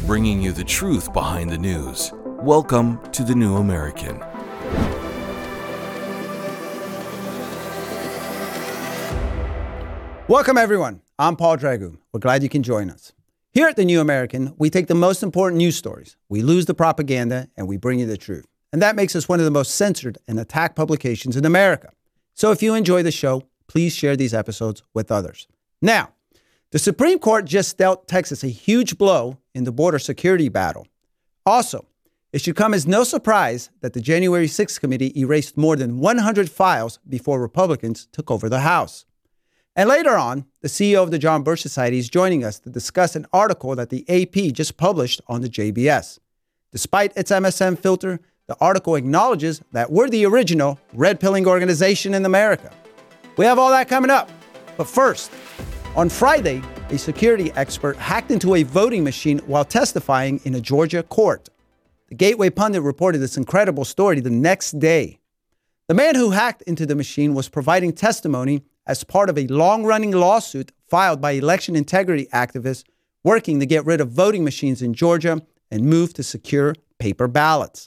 bringing you the truth behind the news. Welcome to The New American. Welcome, everyone. I'm Paul Dragu. We're glad you can join us. Here at The New American, we take the most important news stories, we lose the propaganda, and we bring you the truth. And that makes us one of the most censored and attacked publications in America. So if you enjoy the show, please share these episodes with others. Now, the Supreme Court just dealt Texas a huge blow in the border security battle. Also, it should come as no surprise that the January 6th committee erased more than 100 files before Republicans took over the House. And later on, the CEO of the John Birch Society is joining us to discuss an article that the AP just published on the JBS. Despite its MSM filter, the article acknowledges that we're the original red pilling organization in America. We have all that coming up. But first, on Friday, a security expert hacked into a voting machine while testifying in a Georgia court. The Gateway Pundit reported this incredible story the next day. The man who hacked into the machine was providing testimony as part of a long running lawsuit filed by election integrity activists working to get rid of voting machines in Georgia and move to secure paper ballots.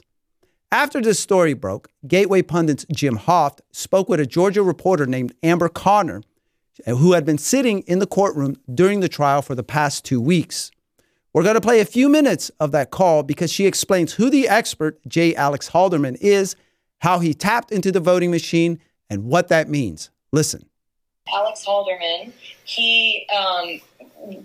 After this story broke, Gateway Pundit's Jim Hoft spoke with a Georgia reporter named Amber Connor, who had been sitting in the courtroom during the trial for the past two weeks. We're going to play a few minutes of that call because she explains who the expert, J. Alex Halderman, is, how he tapped into the voting machine, and what that means. Listen. Alex Halderman, he um,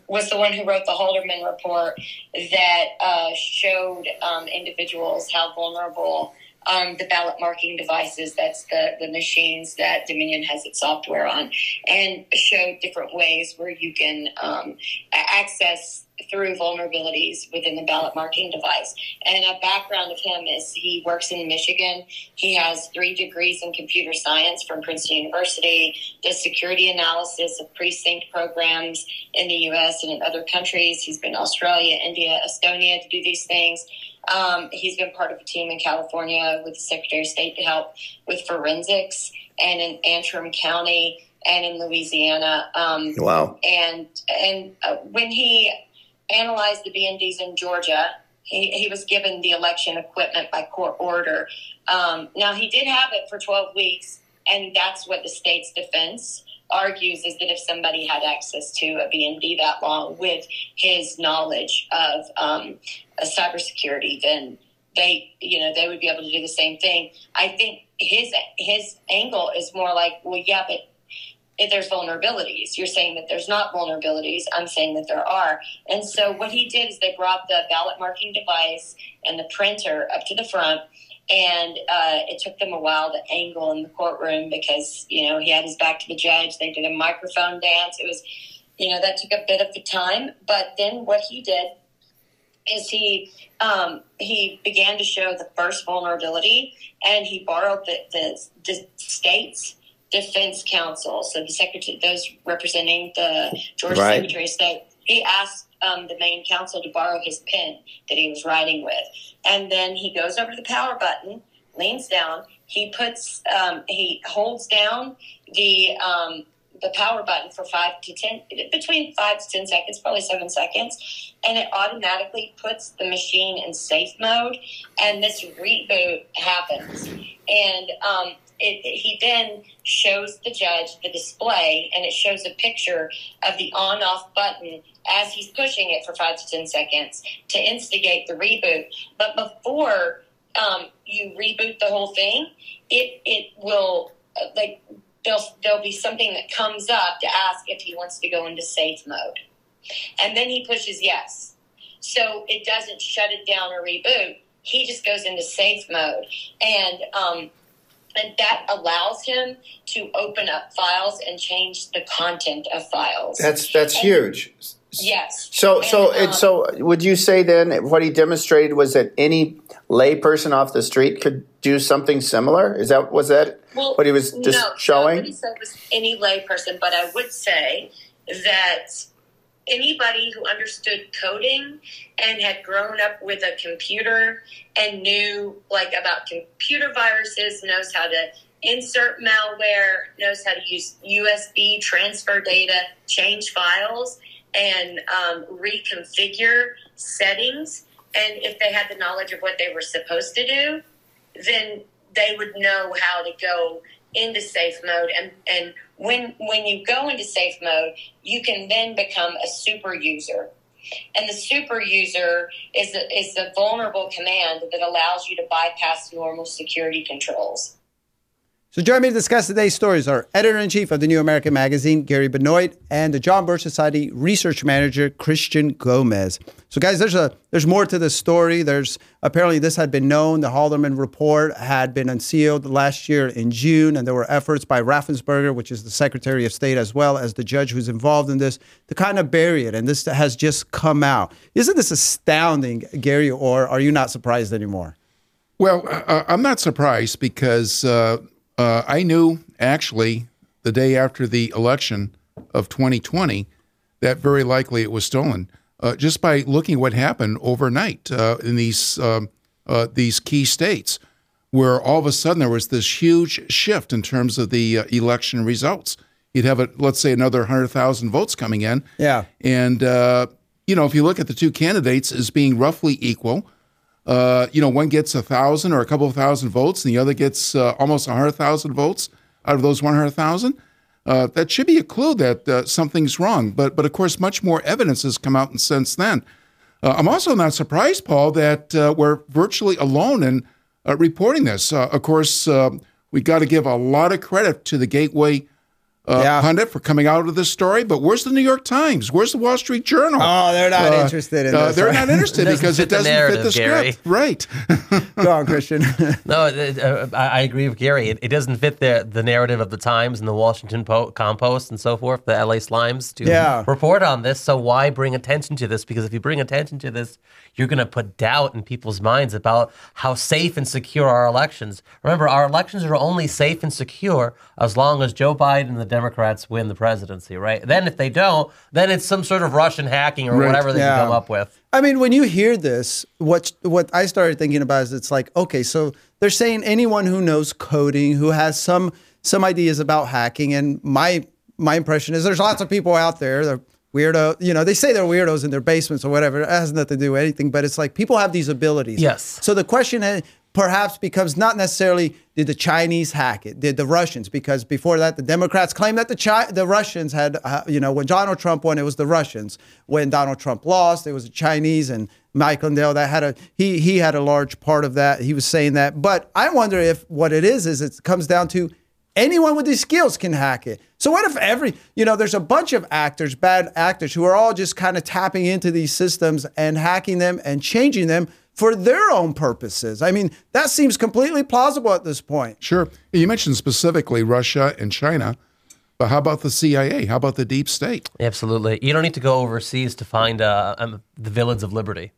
was the one who wrote the Halderman report that uh, showed um, individuals how vulnerable um, the ballot marking devices, that's the, the machines that Dominion has its software on, and show different ways where you can um, access through vulnerabilities within the ballot marking device. And a background of him is he works in Michigan. He has three degrees in computer science from Princeton University, does security analysis of precinct programs in the US and in other countries. He's been Australia, India, Estonia to do these things. Um, he's been part of a team in California with the Secretary of State to help with forensics and in Antrim County and in Louisiana. Um, wow. And and uh, when he analyzed the BMDs in Georgia. He, he was given the election equipment by court order. Um, now, he did have it for 12 weeks, and that's what the state's defense argues is that if somebody had access to a BMD that long with his knowledge of um, cybersecurity, then they, you know, they would be able to do the same thing. I think his his angle is more like, well, yeah, but if there's vulnerabilities. You're saying that there's not vulnerabilities. I'm saying that there are. And so what he did is they brought the ballot marking device and the printer up to the front. And uh, it took them a while to angle in the courtroom because, you know, he had his back to the judge. They did a microphone dance. It was, you know, that took a bit of the time. But then what he did is he um, he began to show the first vulnerability and he borrowed the, the, the states Defense Counsel, so the secretary, those representing the Georgia right. Secretary of State, he asked um, the main counsel to borrow his pen that he was writing with, and then he goes over to the power button, leans down, he puts, um, he holds down the um, the power button for five to ten, between five to ten seconds, probably seven seconds, and it automatically puts the machine in safe mode, and this reboot happens, and it, he then shows the judge the display and it shows a picture of the on off button as he's pushing it for five to 10 seconds to instigate the reboot. But before um, you reboot the whole thing, it, it will, uh, like, there'll, there'll be something that comes up to ask if he wants to go into safe mode. And then he pushes yes. So it doesn't shut it down or reboot. He just goes into safe mode. And, um, and that allows him to open up files and change the content of files. That's that's and, huge. Yes. So and, so um, so would you say then what he demonstrated was that any layperson off the street could do something similar? Is that was that well, what he was just no, showing? No, what he said was any layperson, but I would say that anybody who understood coding and had grown up with a computer and knew like about computer viruses knows how to insert malware knows how to use usb transfer data change files and um, reconfigure settings. And if they had the knowledge of what they were supposed to do, then they would know how to go into safe mode. And and when when you go into safe mode you can then become a super user. And the super user is the, is the vulnerable command that allows you to bypass normal security controls so join me to discuss today's stories are editor-in-chief of the New American Magazine, Gary Benoit, and the John Birch Society research manager, Christian Gomez. So guys, there's a there's more to this story. There's apparently this had been known. The Halderman report had been unsealed last year in June, and there were efforts by Raffensperger, which is the Secretary of State, as well as the judge who's involved in this, to kind of bury it. And this has just come out. Isn't this astounding, Gary, or are you not surprised anymore? Well, I'm not surprised because uh, uh, I knew actually the day after the election of 2020 that very likely it was stolen, uh, just by looking what happened overnight uh, in these um, uh, these key states, where all of a sudden there was this huge shift in terms of the uh, election results. You'd have a, let's say another hundred thousand votes coming in, yeah, and uh, you know if you look at the two candidates as being roughly equal uh, you know, one gets a thousand or a couple of thousand votes, and the other gets uh, almost a hundred thousand votes out of those one hundred thousand. Uh, that should be a clue that uh, something's wrong. But but of course, much more evidence has come out since then. Uh, I'm also not surprised, Paul, that we're virtually alone in reporting this. of course, we got to give a lot of credit to the Gateway uh, yeah. pundit for coming out with this story, but where's the New York Times? Where's the Wall Street Journal? Oh, they're not uh, interested in uh, this. They're right? not interested it because it doesn't the fit the Gary. script. Right. Go on, Christian. no, uh, I agree with Gary. It, it, doesn't fit the the narrative of the Times and the Washington po- Compost and so forth, the LA Slimes, to yeah. report on this. So why bring attention to this? Because if you bring attention to this, you're going to put doubt in people's minds about how safe and secure our elections. Remember, our elections are only safe and secure as long as Joe Biden and the Democrats win the presidency, right? Then if they don't, then it's some sort of Russian hacking or right. whatever they yeah. can come up with. I mean, when you hear this, what what I started thinking about is it's like, okay, so they're saying anyone who knows coding, who has some some ideas about hacking, and my my impression is there's lots of people out there. They're weirdo. You know, they say they're weirdos in their basements or whatever. It has nothing to do with anything, but it's like people have these abilities. Yes. So the question perhaps becomes not necessarily did the Chinese hack it, did the Russians? Because before that, the Democrats claimed that the Chi- the Russians had, uh, you know, when Donald Trump won, it was the Russians. When Donald Trump lost, it was the Chinese and Mike Lindell that had a he he had a large part of that. He was saying that, but I wonder if what it is is it comes down to anyone with these skills can hack it. So what if every, you know, there's a bunch of actors, bad actors, who are all just kind of tapping into these systems and hacking them and changing them for their own purposes. I mean, that seems completely plausible at this point. Sure. You mentioned specifically Russia and China. But how about the CIA? How about the deep state? Absolutely. You don't need to go overseas to find uh, um, the villains of liberty.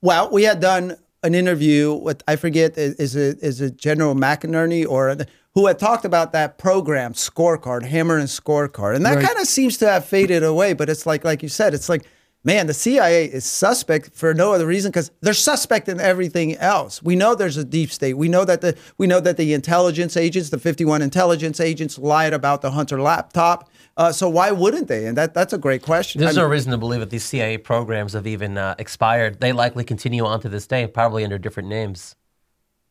Well, we had done an interview with I forget is it is it General McInerney or who had talked about that program scorecard, hammer and scorecard, and that right. kind of seems to have faded away. But it's like like you said, it's like man, the CIA is suspect for no other reason because they're suspect in everything else. We know there's a deep state. We know that the we know that the intelligence agents, the 51 intelligence agents, lied about the Hunter laptop. Uh, so why wouldn't they? And that that's a great question. There's I mean, no reason to believe that these CIA programs have even uh, expired. They likely continue on to this day, probably under different names.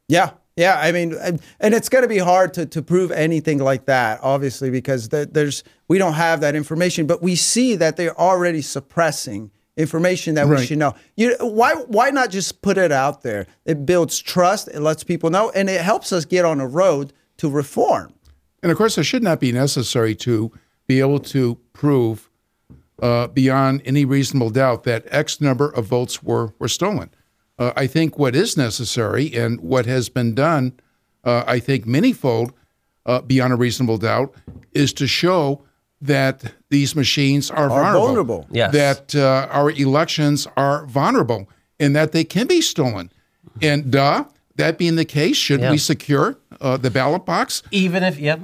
Yeah, yeah, I mean, and it's going to be hard to, to prove anything like that, obviously, because there's we don't have that information. But we see that they're already suppressing information that right. we should know. You why why not just put it out there? It builds trust. It lets people know, and it helps us get on a road to reform. And of course, it should not be necessary to be able to prove uh, beyond any reasonable doubt that X number of votes were were stolen. Uh, I think what is necessary and what has been done, uh, I think manyfold uh, beyond a reasonable doubt, is to show that these machines are, are vulnerable, vulnerable. Yes. that uh, our elections are vulnerable, and that they can be stolen. And duh, that being the case, should yeah. we secure uh, the ballot box? Even if, yep.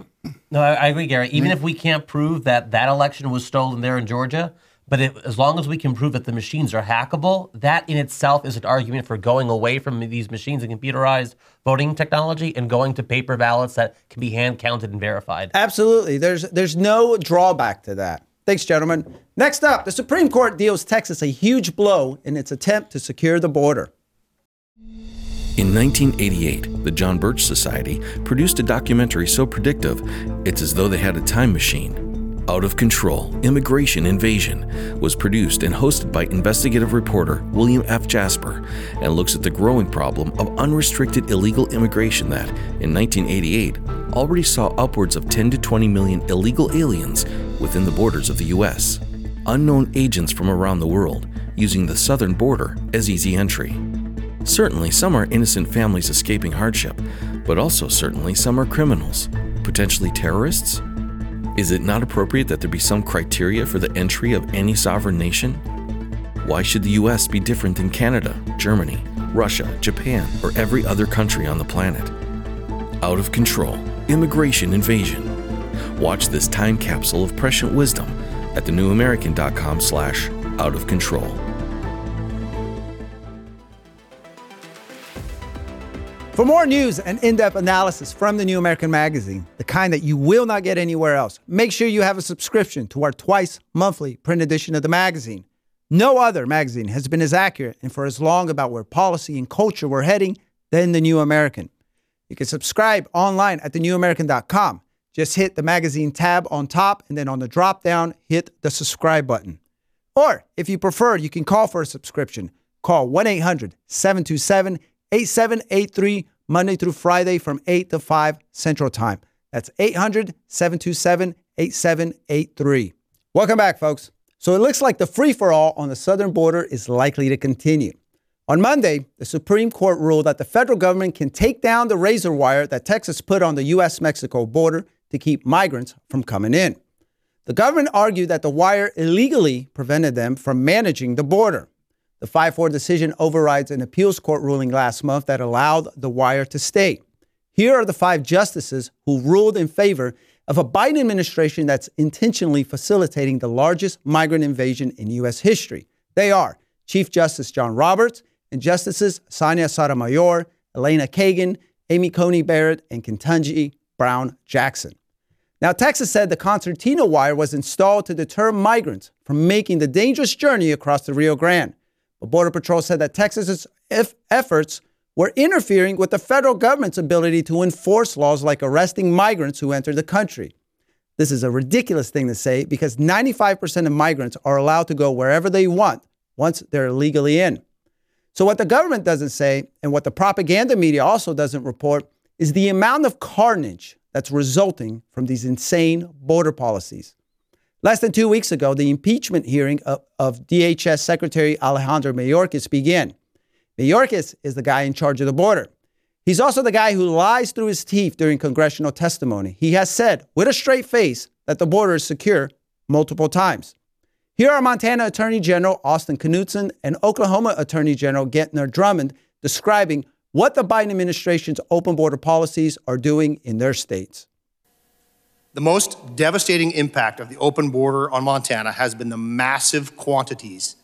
No, I, I agree, Gary. Even mm-hmm. if we can't prove that that election was stolen there in Georgia, but it, as long as we can prove that the machines are hackable, that in itself is an argument for going away from these machines and computerized voting technology and going to paper ballots that can be hand counted and verified. Absolutely. There's there's no drawback to that. Thanks, gentlemen. Next up, the Supreme Court deals Texas a huge blow in its attempt to secure the border. In 1988, the John Birch Society produced a documentary so predictive, it's as though they had a time machine. Out of Control Immigration Invasion was produced and hosted by investigative reporter William F. Jasper and looks at the growing problem of unrestricted illegal immigration that, in 1988, already saw upwards of 10 to 20 million illegal aliens within the borders of the U.S. Unknown agents from around the world using the southern border as easy entry. Certainly, some are innocent families escaping hardship, but also certainly some are criminals, potentially terrorists, is it not appropriate that there be some criteria for the entry of any sovereign nation? Why should the US be different than Canada, Germany, Russia, Japan, or every other country on the planet? Out of control, immigration invasion. Watch this time capsule of prescient wisdom at thenewamerican.com slash out of control. For more news and in depth analysis from the New American Magazine, the kind that you will not get anywhere else, make sure you have a subscription to our twice monthly print edition of the magazine. No other magazine has been as accurate and for as long about where policy and culture were heading than the New American. You can subscribe online at thenewamerican.com. Just hit the magazine tab on top and then on the drop down, hit the subscribe button. Or if you prefer, you can call for a subscription. Call 1 800 727 8783 Monday through Friday from 8 to 5 Central Time. That's 800 727 8783. Welcome back, folks. So it looks like the free for all on the southern border is likely to continue. On Monday, the Supreme Court ruled that the federal government can take down the razor wire that Texas put on the U.S. Mexico border to keep migrants from coming in. The government argued that the wire illegally prevented them from managing the border. The 5 4 decision overrides an appeals court ruling last month that allowed the wire to stay. Here are the five justices who ruled in favor of a Biden administration that's intentionally facilitating the largest migrant invasion in U.S. history. They are Chief Justice John Roberts and Justices Sonia Sotomayor, Elena Kagan, Amy Coney Barrett, and Ketanji Brown Jackson. Now, Texas said the concertina wire was installed to deter migrants from making the dangerous journey across the Rio Grande. But Border Patrol said that Texas's efforts were interfering with the federal government's ability to enforce laws like arresting migrants who enter the country. This is a ridiculous thing to say because 95% of migrants are allowed to go wherever they want once they're legally in. So, what the government doesn't say, and what the propaganda media also doesn't report, is the amount of carnage that's resulting from these insane border policies. Less than two weeks ago, the impeachment hearing of, of DHS Secretary Alejandro Mayorkas began. Mayorkas is the guy in charge of the border. He's also the guy who lies through his teeth during congressional testimony. He has said with a straight face that the border is secure multiple times. Here are Montana Attorney General Austin Knudsen and Oklahoma Attorney General Gentner Drummond describing what the Biden administration's open border policies are doing in their states. The most devastating impact of the open border on Montana has been the massive quantities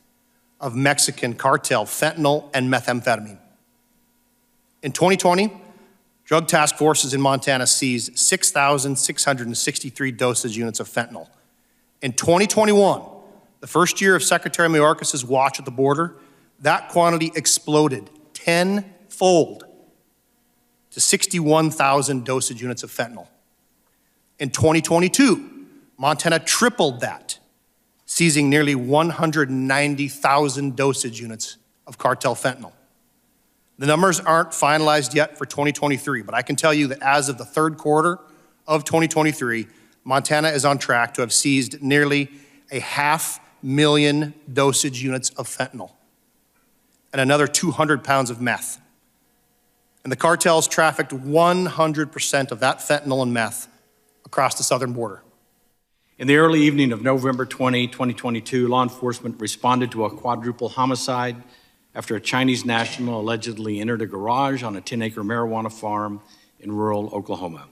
of Mexican cartel fentanyl and methamphetamine. In 2020, drug task forces in Montana seized 6,663 dosage units of fentanyl. In 2021, the first year of Secretary Mayorkas' watch at the border, that quantity exploded tenfold to 61,000 dosage units of fentanyl. In 2022, Montana tripled that, seizing nearly 190,000 dosage units of cartel fentanyl. The numbers aren't finalized yet for 2023, but I can tell you that as of the third quarter of 2023, Montana is on track to have seized nearly a half million dosage units of fentanyl and another 200 pounds of meth. And the cartels trafficked 100% of that fentanyl and meth across the southern border. In the early evening of November 20, 2022, law enforcement responded to a quadruple homicide after a Chinese national allegedly entered a garage on a 10 acre marijuana farm in rural Oklahoma.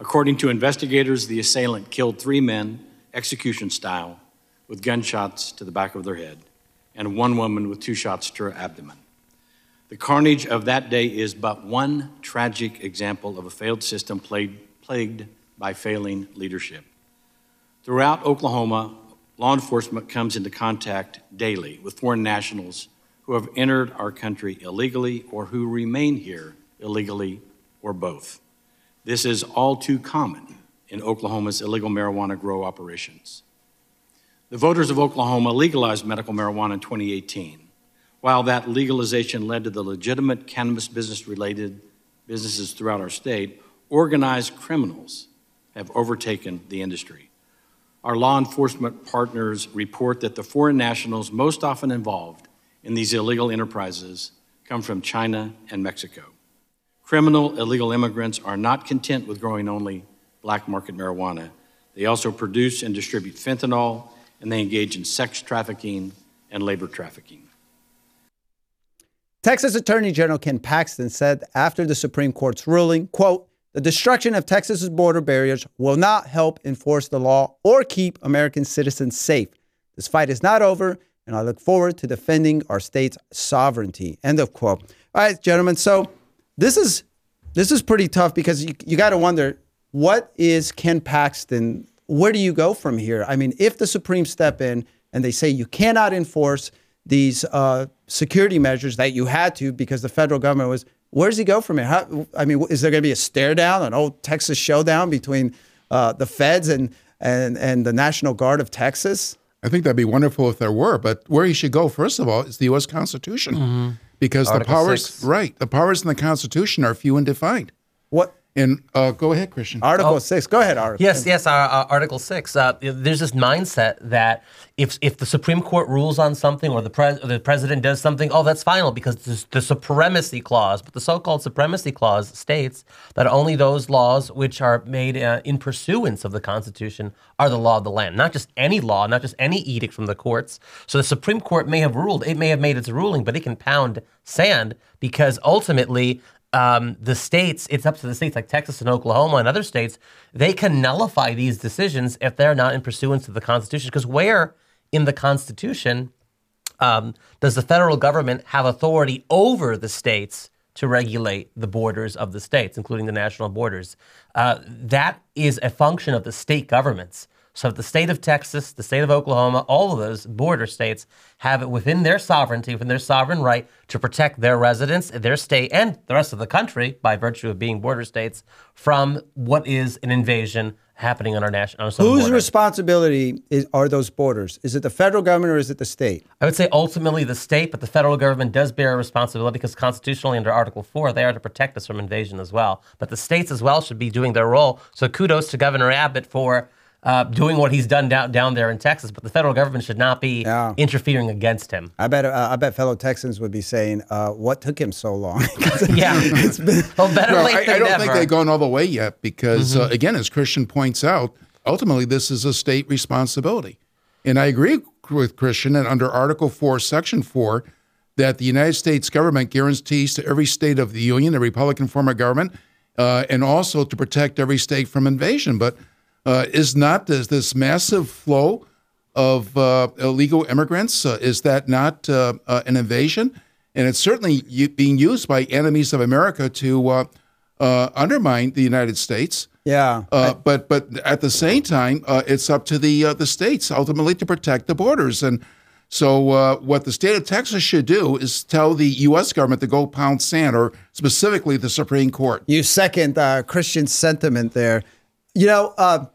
According to investigators, the assailant killed three men, execution style, with gunshots to the back of their head, and one woman with two shots to her abdomen. The carnage of that day is but one tragic example of a failed system played plagued by failing leadership. Throughout Oklahoma, law enforcement comes into contact daily with foreign nationals who have entered our country illegally or who remain here illegally or both. This is all too common in Oklahoma's illegal marijuana grow operations. The voters of Oklahoma legalized medical marijuana in 2018. While that legalization led to the legitimate cannabis business related businesses throughout our state, organized criminals have overtaken the industry. Our law enforcement partners report that the foreign nationals most often involved in these illegal enterprises come from China and Mexico. Criminal illegal immigrants are not content with growing only black market marijuana. They also produce and distribute fentanyl, and they engage in sex trafficking and labor trafficking. Texas Attorney General Ken Paxton said after the Supreme Court's ruling, quote, the destruction of Texas's border barriers will not help enforce the law or keep American citizens safe. This fight is not over, and I look forward to defending our state's sovereignty. End of quote. All right, gentlemen. So this is this is pretty tough because you, you got to wonder what is Ken Paxton? Where do you go from here? I mean, if the Supreme step in and they say you cannot enforce these uh, security measures that you had to because the federal government was, where does he go from here? How, I mean, is there going to be a stare down, an old Texas showdown between uh, the feds and, and, and the National Guard of Texas? I think that'd be wonderful if there were, but where he should go, first of all, is the U.S. Constitution. Mm-hmm. Because Article the powers, six. right, the powers in the Constitution are few and defined. What and uh, go ahead, Christian. Article oh, six. Go ahead, Article. Yes, yes. Uh, uh, Article six. Uh, there's this mindset that if if the Supreme Court rules on something or the pres- or the president does something, oh, that's final because the, the supremacy clause. But the so-called supremacy clause states that only those laws which are made uh, in pursuance of the Constitution are the law of the land. Not just any law, not just any edict from the courts. So the Supreme Court may have ruled, it may have made its ruling, but it can pound sand because ultimately um, the states, it's up to the states like Texas and Oklahoma and other states, they can nullify these decisions if they're not in pursuance of the Constitution. Because where in the Constitution um, does the federal government have authority over the states to regulate the borders of the states, including the national borders? Uh, that is a function of the state governments. So the state of Texas, the state of Oklahoma, all of those border states have it within their sovereignty, within their sovereign right to protect their residents, their state, and the rest of the country by virtue of being border states from what is an invasion happening on our national. On Whose border. responsibility is, are those borders? Is it the federal government or is it the state? I would say ultimately the state, but the federal government does bear a responsibility because constitutionally under Article 4, they are to protect us from invasion as well. But the states as well should be doing their role. So kudos to Governor Abbott for uh, doing what he's done down down there in Texas, but the federal government should not be yeah. interfering against him. I bet uh, I bet fellow Texans would be saying, uh, "What took him so long?" yeah, it's been well, better well, late I, than I don't never. think they've gone all the way yet because, uh, mm-hmm. again, as Christian points out, ultimately this is a state responsibility, and I agree with Christian. And under Article Four, Section Four, that the United States government guarantees to every state of the union a Republican form of government, uh, and also to protect every state from invasion, but uh, is not this, this massive flow of uh, illegal immigrants? Uh, is that not uh, uh, an invasion? And it's certainly being used by enemies of America to uh, undermine the United States. Yeah, I- but but at the same time, it's up to the the states ultimately to protect the borders. And so, what the state of Texas should do is tell the U.S. government to go pound sand, or specifically the Supreme Court. You second Christian sentiment there. You know, uh,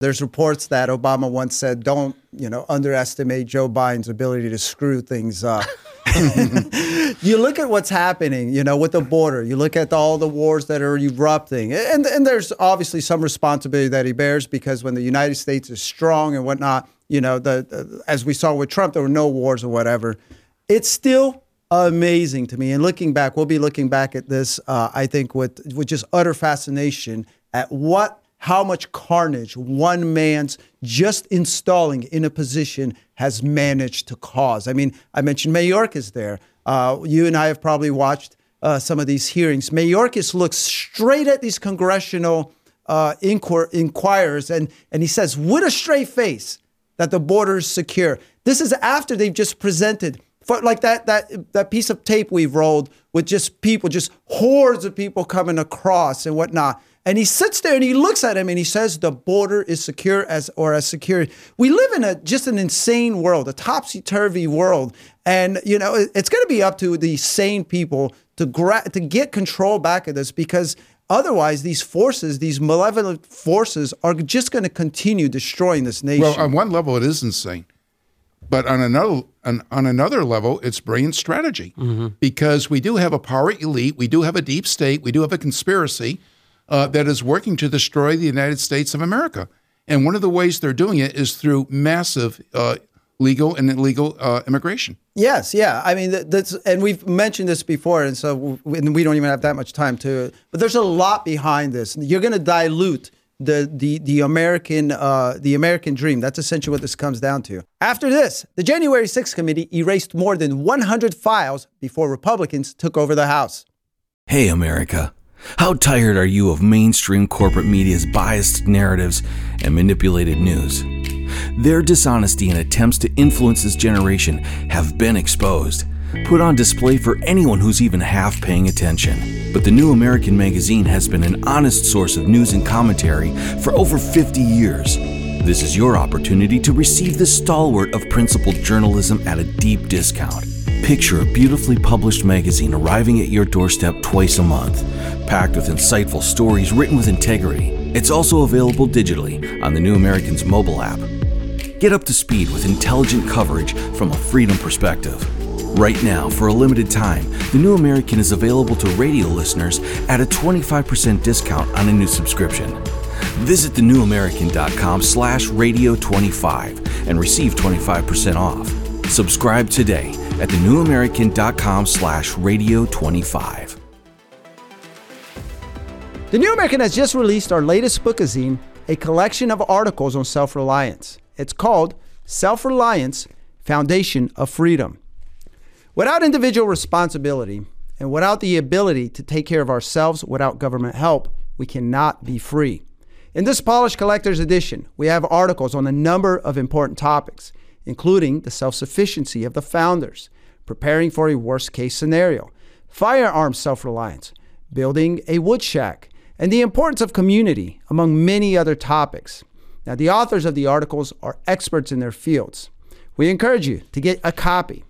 there's reports that Obama once said, "Don't you know underestimate Joe Biden's ability to screw things up." you look at what's happening, you know, with the border. You look at all the wars that are erupting, and and there's obviously some responsibility that he bears because when the United States is strong and whatnot, you know, the, the as we saw with Trump, there were no wars or whatever. It's still amazing to me. And looking back, we'll be looking back at this, uh, I think, with, with just utter fascination at what, how much carnage one man's just installing in a position has managed to cause. I mean, I mentioned Mayorkas there. Uh, you and I have probably watched uh, some of these hearings. Mayorkas looks straight at these congressional uh, inquir- inquirers and, and he says, with a straight face, that the border is secure. This is after they've just presented for like that that that piece of tape we've rolled with just people, just hordes of people coming across and whatnot. And he sits there and he looks at him and he says, "The border is secure as or as secure." We live in a just an insane world, a topsy turvy world, and you know it's going to be up to the sane people to gra- to get control back of this because otherwise these forces, these malevolent forces, are just going to continue destroying this nation. Well, on one level, it is insane. But on another on, on another level, it's brilliant strategy mm-hmm. because we do have a power elite, we do have a deep state, we do have a conspiracy uh, that is working to destroy the United States of America. And one of the ways they're doing it is through massive uh, legal and illegal uh, immigration. Yes, yeah. I mean, that's and we've mentioned this before, and so we, and we don't even have that much time to. But there's a lot behind this. You're going to dilute the the the American uh, the American dream. That's essentially what this comes down to. After this, the January 6th committee erased more than 100 files before Republicans took over the House. Hey, America. How tired are you of mainstream corporate media's biased narratives and manipulated news? Their dishonesty and attempts to influence this generation have been exposed put on display for anyone who's even half paying attention. But the New American Magazine has been an honest source of news and commentary for over 50 years. This is your opportunity to receive this stalwart of principled journalism at a deep discount. Picture a beautifully published magazine arriving at your doorstep twice a month, packed with insightful stories written with integrity. It's also available digitally on the New American's mobile app. Get up to speed with intelligent coverage from a freedom perspective. Right now, for a limited time, The New American is available to radio listeners at a 25% discount on a new subscription. Visit thenewamerican.com slash radio25 and receive 25% off. Subscribe today at thenewamerican.com slash radio25. The New American has just released our latest bookazine, a collection of articles on self-reliance. It's called Self-Reliance, Foundation of Freedom. Without individual responsibility and without the ability to take care of ourselves without government help, we cannot be free. In this Polished Collector's Edition, we have articles on a number of important topics, including the self sufficiency of the founders, preparing for a worst case scenario, firearms self reliance, building a wood shack, and the importance of community, among many other topics. Now, the authors of the articles are experts in their fields. We encourage you to get a copy.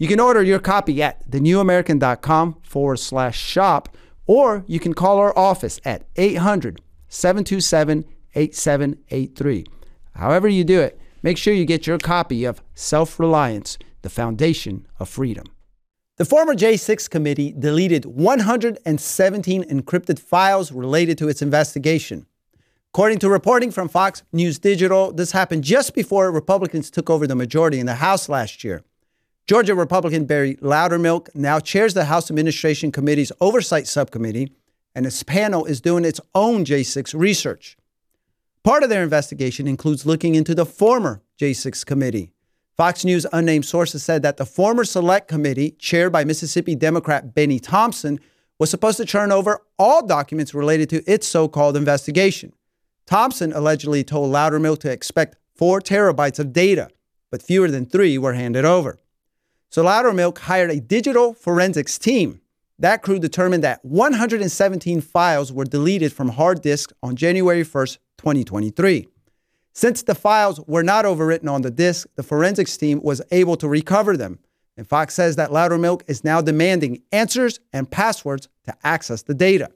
You can order your copy at thenewamerican.com forward slash shop, or you can call our office at 800 727 8783. However, you do it, make sure you get your copy of Self Reliance, the Foundation of Freedom. The former J6 committee deleted 117 encrypted files related to its investigation. According to reporting from Fox News Digital, this happened just before Republicans took over the majority in the House last year. Georgia Republican Barry Loudermilk now chairs the House Administration Committee's Oversight Subcommittee, and his panel is doing its own J6 research. Part of their investigation includes looking into the former J6 committee. Fox News unnamed sources said that the former select committee, chaired by Mississippi Democrat Benny Thompson, was supposed to turn over all documents related to its so called investigation. Thompson allegedly told Loudermilk to expect four terabytes of data, but fewer than three were handed over. So Loudermilk hired a digital forensics team. That crew determined that 117 files were deleted from hard disks on January 1st, 2023. Since the files were not overwritten on the disk, the forensics team was able to recover them. And Fox says that Loudermilk is now demanding answers and passwords to access the data.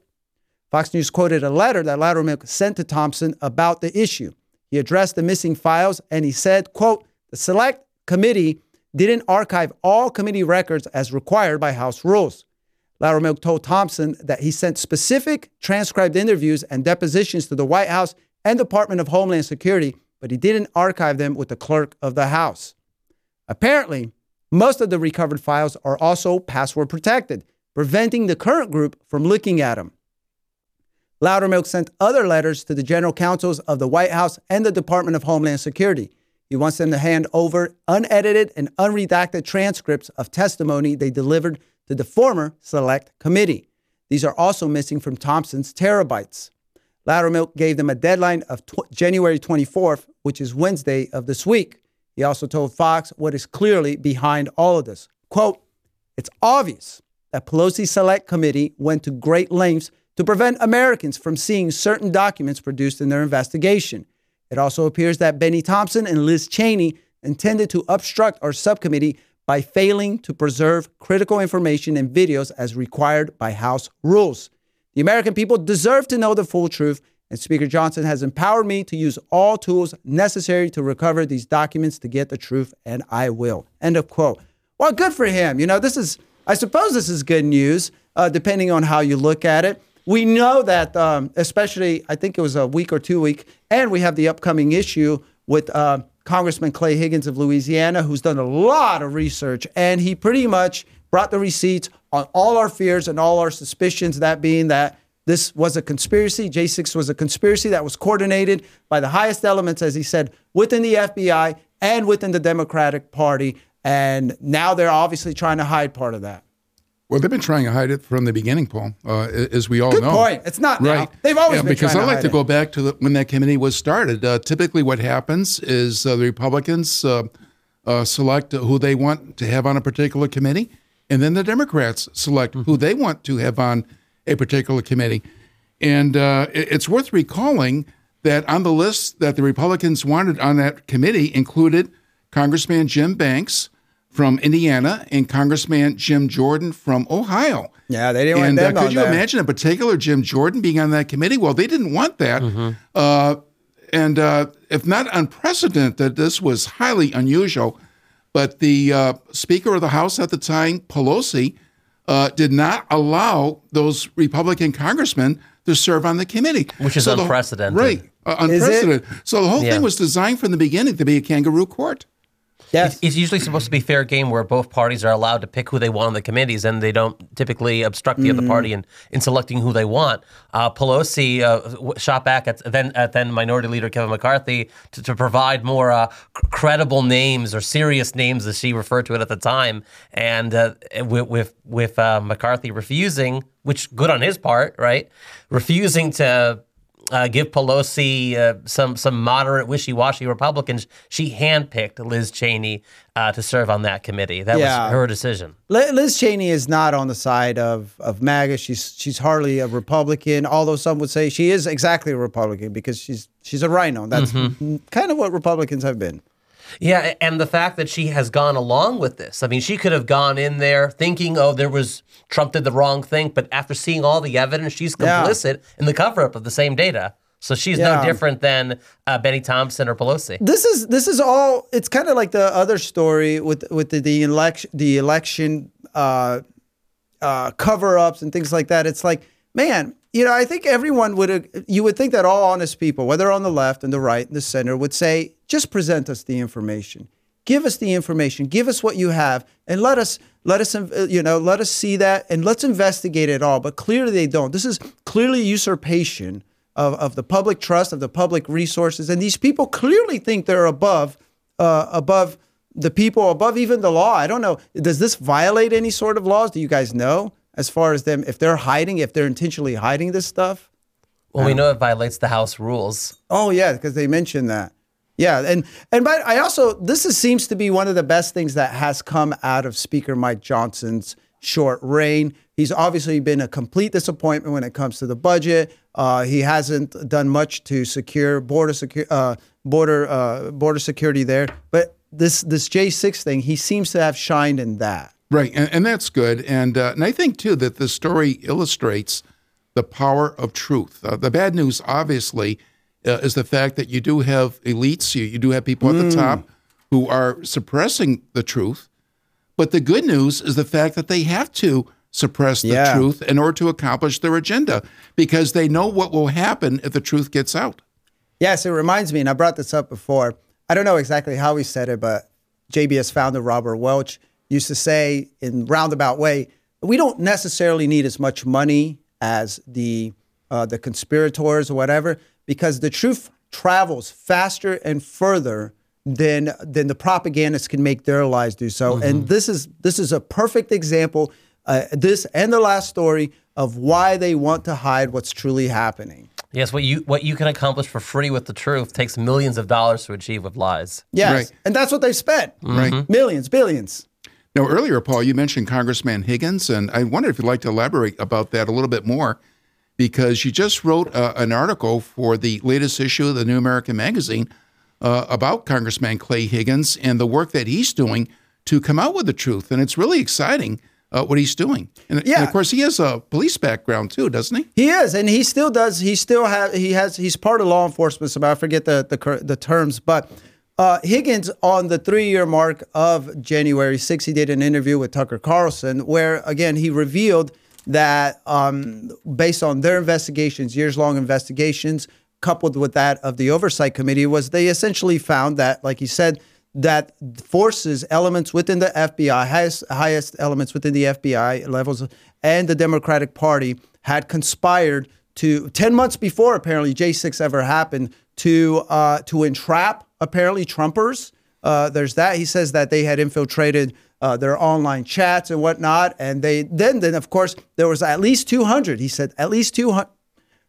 Fox News quoted a letter that Loudermilk sent to Thompson about the issue. He addressed the missing files and he said, quote, the select committee didn't archive all committee records as required by House rules. Loudermilk told Thompson that he sent specific transcribed interviews and depositions to the White House and Department of Homeland Security, but he didn't archive them with the clerk of the House. Apparently, most of the recovered files are also password protected, preventing the current group from looking at them. Loudermilk sent other letters to the general counsels of the White House and the Department of Homeland Security. He wants them to hand over unedited and unredacted transcripts of testimony they delivered to the former Select Committee. These are also missing from Thompson's terabytes. Loudermilk gave them a deadline of tw- January 24th, which is Wednesday of this week. He also told Fox what is clearly behind all of this. Quote, it's obvious that Pelosi Select Committee went to great lengths to prevent Americans from seeing certain documents produced in their investigation. It also appears that Benny Thompson and Liz Cheney intended to obstruct our subcommittee by failing to preserve critical information and videos as required by House rules. The American people deserve to know the full truth, and Speaker Johnson has empowered me to use all tools necessary to recover these documents to get the truth, and I will. End of quote. Well, good for him. You know, this is, I suppose this is good news, uh, depending on how you look at it. We know that, um, especially, I think it was a week or two week, and we have the upcoming issue with uh, Congressman Clay Higgins of Louisiana, who's done a lot of research, and he pretty much brought the receipts on all our fears and all our suspicions, that being that this was a conspiracy. J6 was a conspiracy that was coordinated by the highest elements, as he said, within the FBI and within the Democratic Party. And now they're obviously trying to hide part of that. Well, they've been trying to hide it from the beginning, Paul, uh, as we all Good know. point. It's not right. Now. They've always yeah, been because I like to, go back to the, when that committee was started. Uh, typically, what happens is uh, the Republicans uh, uh, select who they want to have on a particular committee, and then the Democrats select who they want to have on a particular committee. And uh, it- it's worth recalling that on the list that the Republicans wanted on that committee included Congressman Jim Banks from Indiana and Congressman Jim Jordan from Ohio. Yeah, they didn't want And uh, could you there. imagine in particular Jim Jordan being on that committee? Well, they didn't want that. Uh, and uh, if not unprecedented, this was highly unusual. But the uh, Speaker of the House at the time, Pelosi, uh, did not allow those Republican congressmen to serve on the committee, Which is the- unprecedented. right? Uh, unprecedented. So the whole Yeah. thing was designed from the beginning to be a kangaroo court. Yes. It's usually supposed to be fair game where both parties are allowed to pick who they want on the committees and they don't typically obstruct the Mm-hmm. other party in, in selecting who they want. Uh, Pelosi uh, shot back at then at then Minority Leader Kevin McCarthy to, to provide more uh, credible names or serious names as she referred to it at the time, and uh, with with, with uh, McCarthy refusing, which good on his part, right? Refusing to uh, give Pelosi uh, some some moderate, wishy-washy Republicans. She handpicked Liz Cheney uh, to serve on that committee. That Yeah. was her decision. Liz Cheney is not on the side of of MAGA. She's she's hardly a Republican, although some would say she is exactly a Republican because she's she's a RINO. That's Mm-hmm. kind of what Republicans have been. Yeah, and the fact that she has gone along with this. I mean, she could have gone in there thinking, "Oh, there was Trump did the wrong thing," but after seeing all the evidence, she's Yeah. complicit in the cover-up of the same data. So she's Yeah. no different than uh, Benny Thompson or Pelosi. This is this is all. It's kind of like the other story with with the, the election the election uh, uh, cover ups and things like that. It's like, man, you know, I think everyone would you would think that all honest people, whether on the left and the right and the center, would say, just present us the information. Give us the information. Give us what you have, and let us let us you know let us see that, and let's investigate it all. But clearly, they don't. This is clearly usurpation of, of the public trust, of the public resources, and these people clearly think they're above uh, above the people, above even the law. I don't know. Does this violate any sort of laws? Do you guys know as far as them if they're hiding, if they're intentionally hiding this stuff? Well, we know it violates the House rules. Oh yeah, because they mentioned that. Yeah, and and but I also this is, seems to be one of the best things that has come out of Speaker Mike Johnson's short reign. He's obviously been a complete disappointment when it comes to the budget. Uh, he hasn't done much to secure border uh, border uh, border security there. But this this J six thing, he seems to have shined in that. Right, and, and that's good. And uh, and I think too that the story illustrates the power of truth. Uh, the bad news, obviously, uh, is the fact that you do have elites, you, you do have people at the top who are suppressing the truth. But the good news is the fact that they have to suppress the Yeah. truth in order to accomplish their agenda because they know what will happen if the truth gets out. Yes, it reminds me, and I brought this up before. I don't know exactly how he said it, but JBS founder Robert Welch used to say in roundabout way, we don't necessarily need as much money as the uh, the conspirators or whatever, because the truth travels faster and further than than the propagandists can make their lies do so. And this is this is a perfect example. Uh, this and the last story of why they want to hide what's truly happening. Yes, what you what you can accomplish for free with the truth takes millions of dollars to achieve with lies. Yes, Right. and that's what they've spent. Right. Millions, billions. Now, earlier, Paul, you mentioned Congressman Higgins, and I wonder if you'd like to elaborate about that a little bit more, because you just wrote uh, an article for the latest issue of the New American Magazine uh, about Congressman Clay Higgins and the work that he's doing to come out with the truth. And it's really exciting uh, what he's doing. And, Yeah. and of course, he has a police background too, doesn't he? He is, and he still does. He still have. He has. He's part of law enforcement. So I forget the the, the terms, but uh, Higgins on the three year mark of January 6, he did an interview with Tucker Carlson, where again he revealed that um, based on their investigations, years long investigations, coupled with that of the oversight committee, was they essentially found that, like he said, that forces, elements within the FBI, highest, highest elements within the FBI levels, and the Democratic Party had conspired to 10 months before apparently J6 ever happened to uh, to entrap apparently Trumpers. Uh, there's that. He says that they had infiltrated uh, their online chats and whatnot, and they then then of course there was at least 200. He said at least 200.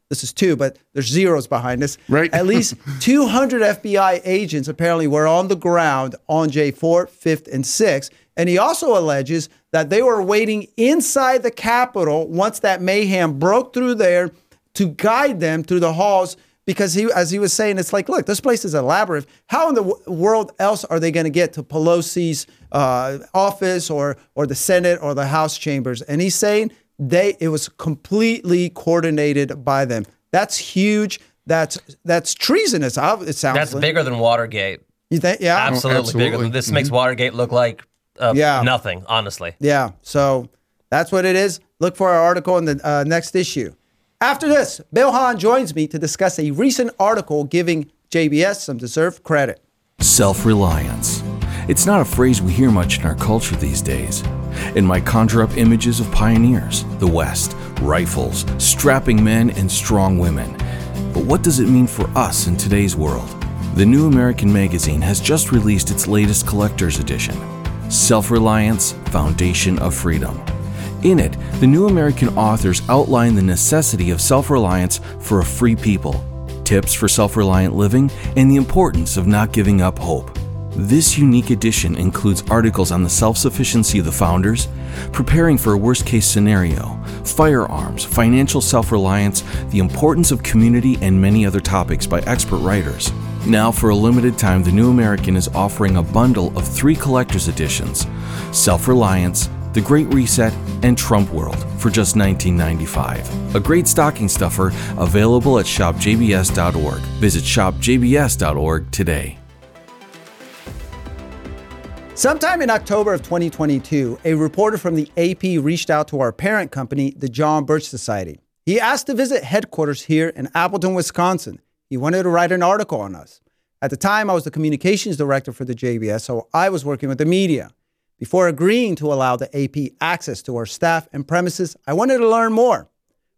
This is two, but there's zeros behind this. Right. At least 200 FBI agents apparently were on the ground on J4, 5th, and 6th. And he also alleges that they were waiting inside the Capitol once that mayhem broke through there to guide them through the halls because he, as he was saying, it's like, look, this place is a labyrinth. How in the w- world else are they going to get to Pelosi's uh, office or or the Senate or the House chambers? And he's saying they it was completely coordinated by them. That's huge. That's that's treasonous. It sounds. That's like. bigger than Watergate. You think? Yeah. Absolutely, bigger absolutely. than this. Makes Watergate look like uh, Yeah. nothing. Honestly. Yeah. So that's what it is. Look for our article in the uh, next issue. After this, Bill Hahn joins me to discuss a recent article giving JBS some deserved credit. Self reliance. It's not a phrase we hear much in our culture these days. It might conjure up images of pioneers, the West, rifles, strapping men, and strong women. But what does it mean for us in today's world? The New American Magazine has just released its latest collector's edition Self Reliance Foundation of Freedom. In it, the New American authors outline the necessity of self reliance for a free people, tips for self reliant living, and the importance of not giving up hope. This unique edition includes articles on the self sufficiency of the founders, preparing for a worst case scenario, firearms, financial self reliance, the importance of community, and many other topics by expert writers. Now, for a limited time, the New American is offering a bundle of three collector's editions Self Reliance, The Great Reset, and Trump World for just $19.95. A great stocking stuffer available at shopjbs.org. Visit shopjbs.org today. Sometime in October of 2022, a reporter from the AP reached out to our parent company, the John Birch Society. He asked to visit headquarters here in Appleton, Wisconsin. He wanted to write an article on us. At the time, I was the communications director for the JBS, so I was working with the media. Before agreeing to allow the AP access to our staff and premises, I wanted to learn more.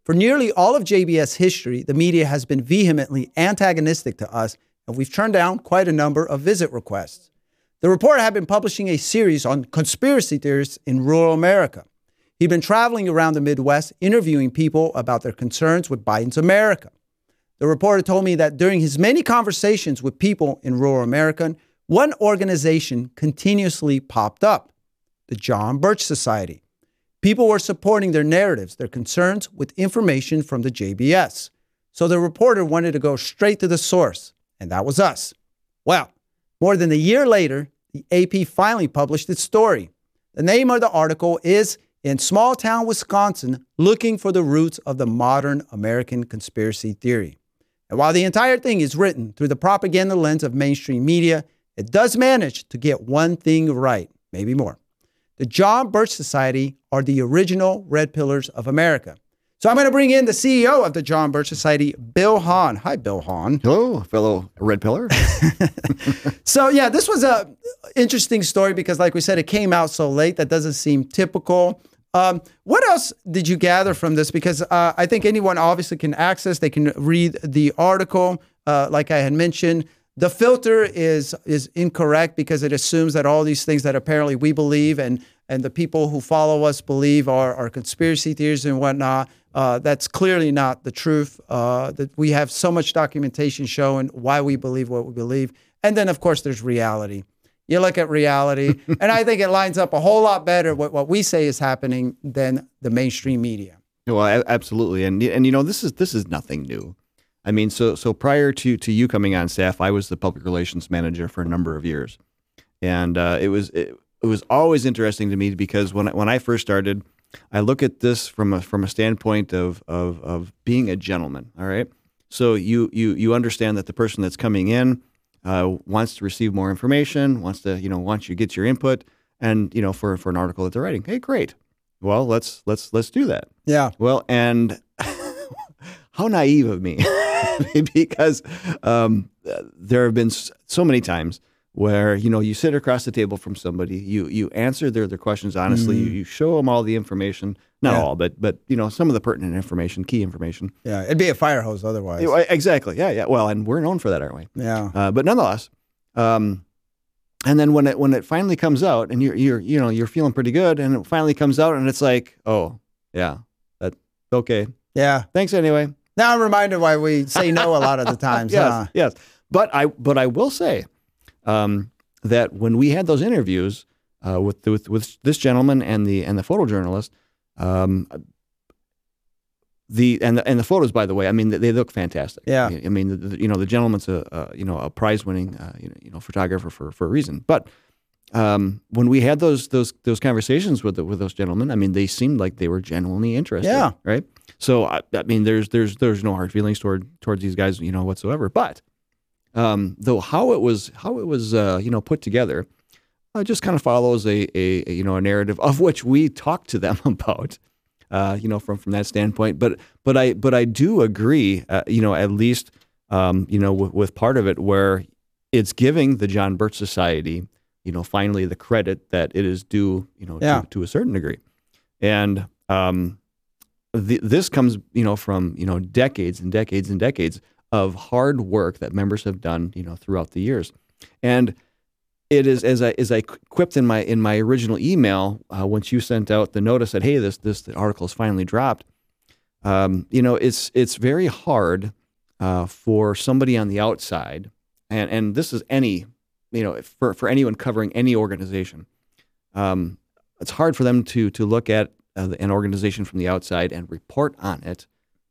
For nearly all of JBS history, the media has been vehemently antagonistic to us, and we've turned down quite a number of visit requests. The reporter had been publishing a series on conspiracy theorists in rural America. He'd been traveling around the Midwest interviewing people about their concerns with Biden's America. The reporter told me that during his many conversations with people in rural America, one organization continuously popped up the John Birch Society. People were supporting their narratives, their concerns with information from the JBS. So the reporter wanted to go straight to the source, and that was us. Well, more than a year later, the AP finally published its story. The name of the article is In Small Town Wisconsin Looking for the Roots of the Modern American Conspiracy Theory. And while the entire thing is written through the propaganda lens of mainstream media, it does manage to get one thing right, maybe more. The John Birch Society are the original Red Pillars of America. So I'm going to bring in the CEO of the John Birch Society, Bill Hahn. Hi, Bill Hahn. Hello, fellow red pillar. So yeah, this was a interesting story because, like we said, it came out so late. That doesn't seem typical. Um, what else did you gather from this? Because uh, I think anyone obviously can access. They can read the article. Uh, like I had mentioned, the filter is is incorrect because it assumes that all these things that apparently we believe and and the people who follow us believe are, are conspiracy theories and whatnot. Uh, that's clearly not the truth. Uh, that we have so much documentation showing why we believe what we believe, and then of course there's reality. You look at reality, and I think it lines up a whole lot better with what we say is happening than the mainstream media. Well, absolutely, and and you know this is this is nothing new. I mean, so so prior to to you coming on staff, I was the public relations manager for a number of years, and uh, it was it, it was always interesting to me because when I, when I first started, I look at this from a from a standpoint of of of being a gentleman. All right, so you you you understand that the person that's coming in uh, wants to receive more information, wants to you know wants you to get your input, and you know for for an article that they're writing. Hey, great. Well, let's let's let's do that. Yeah. Well, and how naive of me, because um, there have been so many times where you know you sit across the table from somebody, you you answer their their questions honestly, mm. you, you show them all the information, not yeah. all, but but you know some of the pertinent information, key information. Yeah, it'd be a fire hose otherwise. Exactly. Yeah, yeah. Well, and we're known for that, aren't we? Yeah. Uh, but nonetheless, um, and then when it when it finally comes out, and you're you're you know you're feeling pretty good, and it finally comes out, and it's like, oh yeah, that's okay. Yeah. Thanks anyway. Now I'm reminded why we say no a lot of the times. yes. Huh? Yes. But I but I will say um, that when we had those interviews uh, with, with with this gentleman and the and the photojournalist, um, the and the and the photos, by the way, I mean they look fantastic. Yeah, I mean, the, the, you know, the gentleman's a, a you know a prize winning uh, you know photographer for for a reason. But um, when we had those those those conversations with the, with those gentlemen, I mean, they seemed like they were genuinely interested. Yeah, right. So I, I mean, there's there's there's no hard feelings toward towards these guys, you know, whatsoever. But um, though how it was how it was uh, you know put together uh, just kind of follows a, a, a, you know a narrative of which we talked to them about uh, you know from from that standpoint but but I but I do agree uh, you know at least um, you know w- with part of it where it's giving the John Birch Society you know finally the credit that it is due you know yeah. to, to, a certain degree and um, the, this comes you know from you know decades and decades and decades of hard work that members have done, you know, throughout the years. And it is as I as I quipped in my in my original email uh, once you sent out the notice that hey this this article is finally dropped. Um, you know, it's it's very hard uh, for somebody on the outside, and and this is any you know for for anyone covering any organization. Um, it's hard for them to to look at uh, an organization from the outside and report on it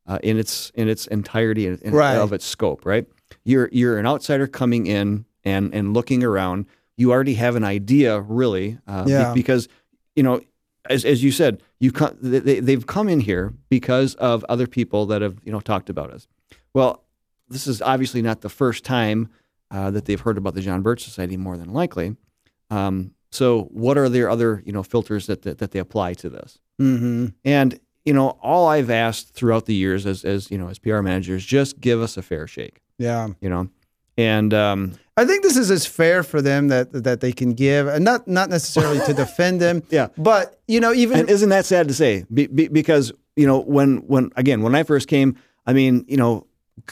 uh, in its in its entirety in, right. of its scope. Right, you're you're an outsider coming in and and looking around. You already have an idea, really, uh, yeah. be, because you know, as as you said, you come, they, they've come in here because of other people that have you know talked about us. Well, this is obviously not the first time uh, that they've heard about the John Birch Society. More than likely. Um, so, what are their other you know filters that that, that they apply to this? Mm-hmm. And you know, all I've asked throughout the years as as you know as PR managers, just give us a fair shake. Yeah, you know, and um, I think this is as fair for them that that they can give, and not not necessarily to defend them. Yeah, but you know, even and isn't that sad to say? Be, be, because you know, when when again when I first came, I mean, you know,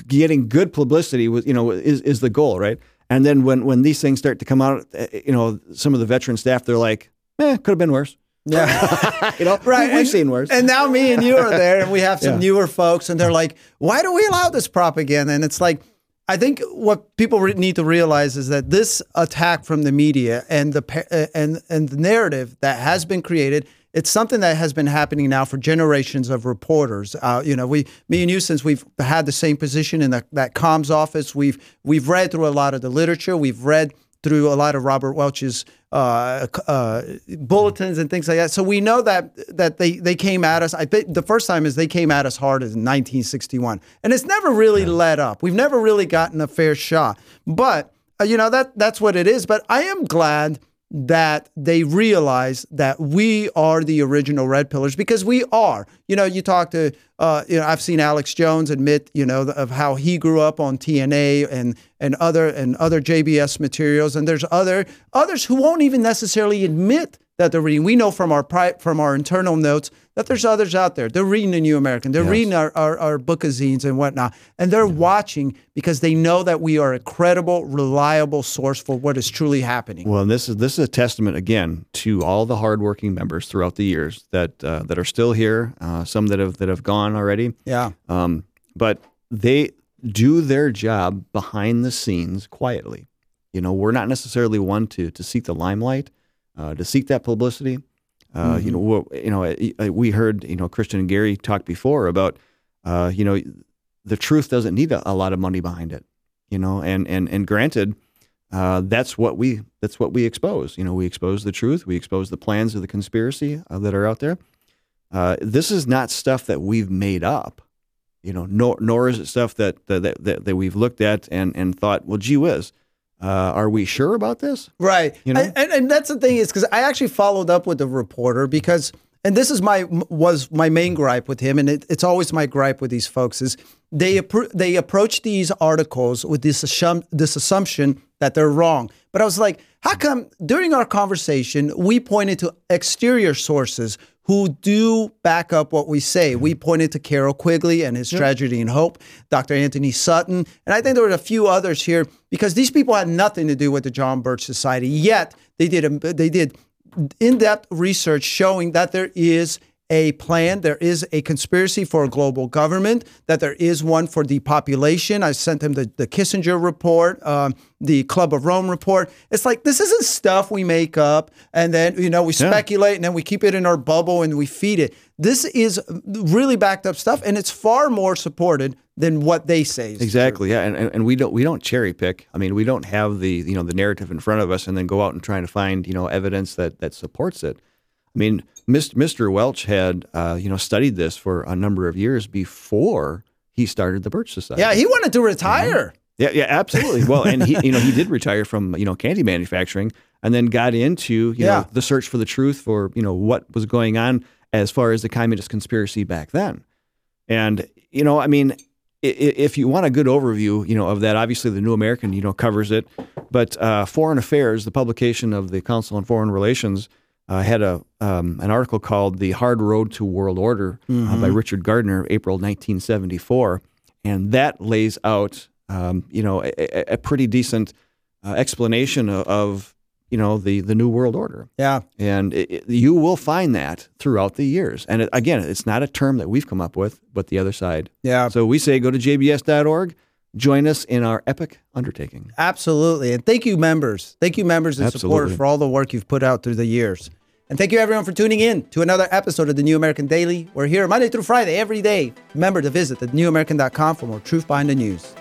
getting good publicity was you know is is the goal, right? And then when when these things start to come out, eh, you know, some of the veteran staff they're like, eh, could have been worse. Yeah. you know, right. We've and, seen worse. And now me and you are there, and we have some Yeah. newer folks, and they're like, why do we allow this propaganda? And it's like, I think what people re- need to realize is that this attack from the media and the uh, and and the narrative that has been created, it's something that has been happening now for generations of reporters. Uh, you know, we, me and you, since we've had the same position in the, that comms office, we've we've read through a lot of the literature, we've read through a lot of Robert Welch's uh, uh, bulletins and things like that. So we know that that they they came at us. I think the first time is they came at us hard as in 1961, and it's never really let up. We've never really gotten a fair shot. But uh, you know that that's what it is. But I am glad that they realize that we are the original red pillars because we are. You know, you talk to, uh, you know, I've seen Alex Jones admit, you know, of how he grew up on TNA and and other and other JBS materials, and there's other others who won't even necessarily admit that they're reading. We know from our pri- from our internal notes that there's others out there. They're reading the New American. They're Yes. reading our, our, our book of zines and whatnot, and they're watching because they know that we are a credible, reliable source for what is truly happening. Well, and this is this is a testament again to all the hardworking members throughout the years that uh, that are still here. Uh, some that have that have gone already. Yeah. Um, but they do their job behind the scenes quietly. You know, we're not necessarily one to to seek the limelight, uh, to seek that publicity. Uh, You know, you know, we heard you know Christian and Gary talk before about uh, you know the truth doesn't need a, a lot of money behind it. You know, and and and granted, uh, that's what we that's what we expose. You know, we expose the truth. We expose the plans of the conspiracy uh, that are out there. Uh, this is not stuff that we've made up. You know, nor nor is it stuff that that that, that we've looked at and and thought, well, gee whiz, uh, are we sure about this? Right. You know? and, and, and that's the thing is because I actually followed up with the reporter because, and this is my was my main gripe with him, and it, it's always my gripe with these folks is they appro- they approach these articles with this assum- this assumption that they're wrong. But I was like, how come during our conversation we pointed to exterior sources who do back up what we say. We mm-hmm. pointed to Carroll Quigley and his Tragedy and Hope, Dr. Antony Sutton, and I think there were a few others here because these people had nothing to do with the John Birch Society. Yet they did a, they did in-depth research showing that there is a plan, there is a conspiracy for a global government, that there is one for depopulation. I sent him the, the Kissinger report, um, the Club of Rome report. It's like this isn't stuff we make up and then you know we Yeah. speculate and then we keep it in our bubble and we feed it. This is really backed up stuff, and it's far more supported than what they say. Exactly. Yeah, and, and we don't we don't cherry pick. I mean, we don't have the you know the narrative in front of us and then go out and try to find you know evidence that that supports it. I mean, Mr. Welch had uh, you know studied this for a number of years before he started the Birch Society. Yeah, he wanted to retire. Yeah, yeah, absolutely. Well, and he, you know, he did retire from you know candy manufacturing, and then got into you Yeah. know the search for the truth for you know what was going on as far as the communist conspiracy back then. And you know, I mean, if you want a good overview, you know, of that, obviously the New American, you know, covers it. But uh, Foreign Affairs, the publication of the Council on Foreign Relations, uh, had a um, an article called "The Hard Road to World Order" uh, by Richard Gardner, April 1974, and that lays out, um, you know, a, a- a pretty decent uh, explanation of, of, you know, the the New World Order. Yeah. And it, it- you will find that throughout the years. And it, again, it's not a term that we've come up with, but the other side. Yeah. So we say go to jbs.org, join us in our epic undertaking. Absolutely. And thank you, members. Thank you, members and Absolutely. supporters, for all the work you've put out through the years. And thank you, everyone, for tuning in to another episode of the New American Daily. We're here Monday through Friday, every day. Remember to visit thenewamerican.com for more truth behind the news.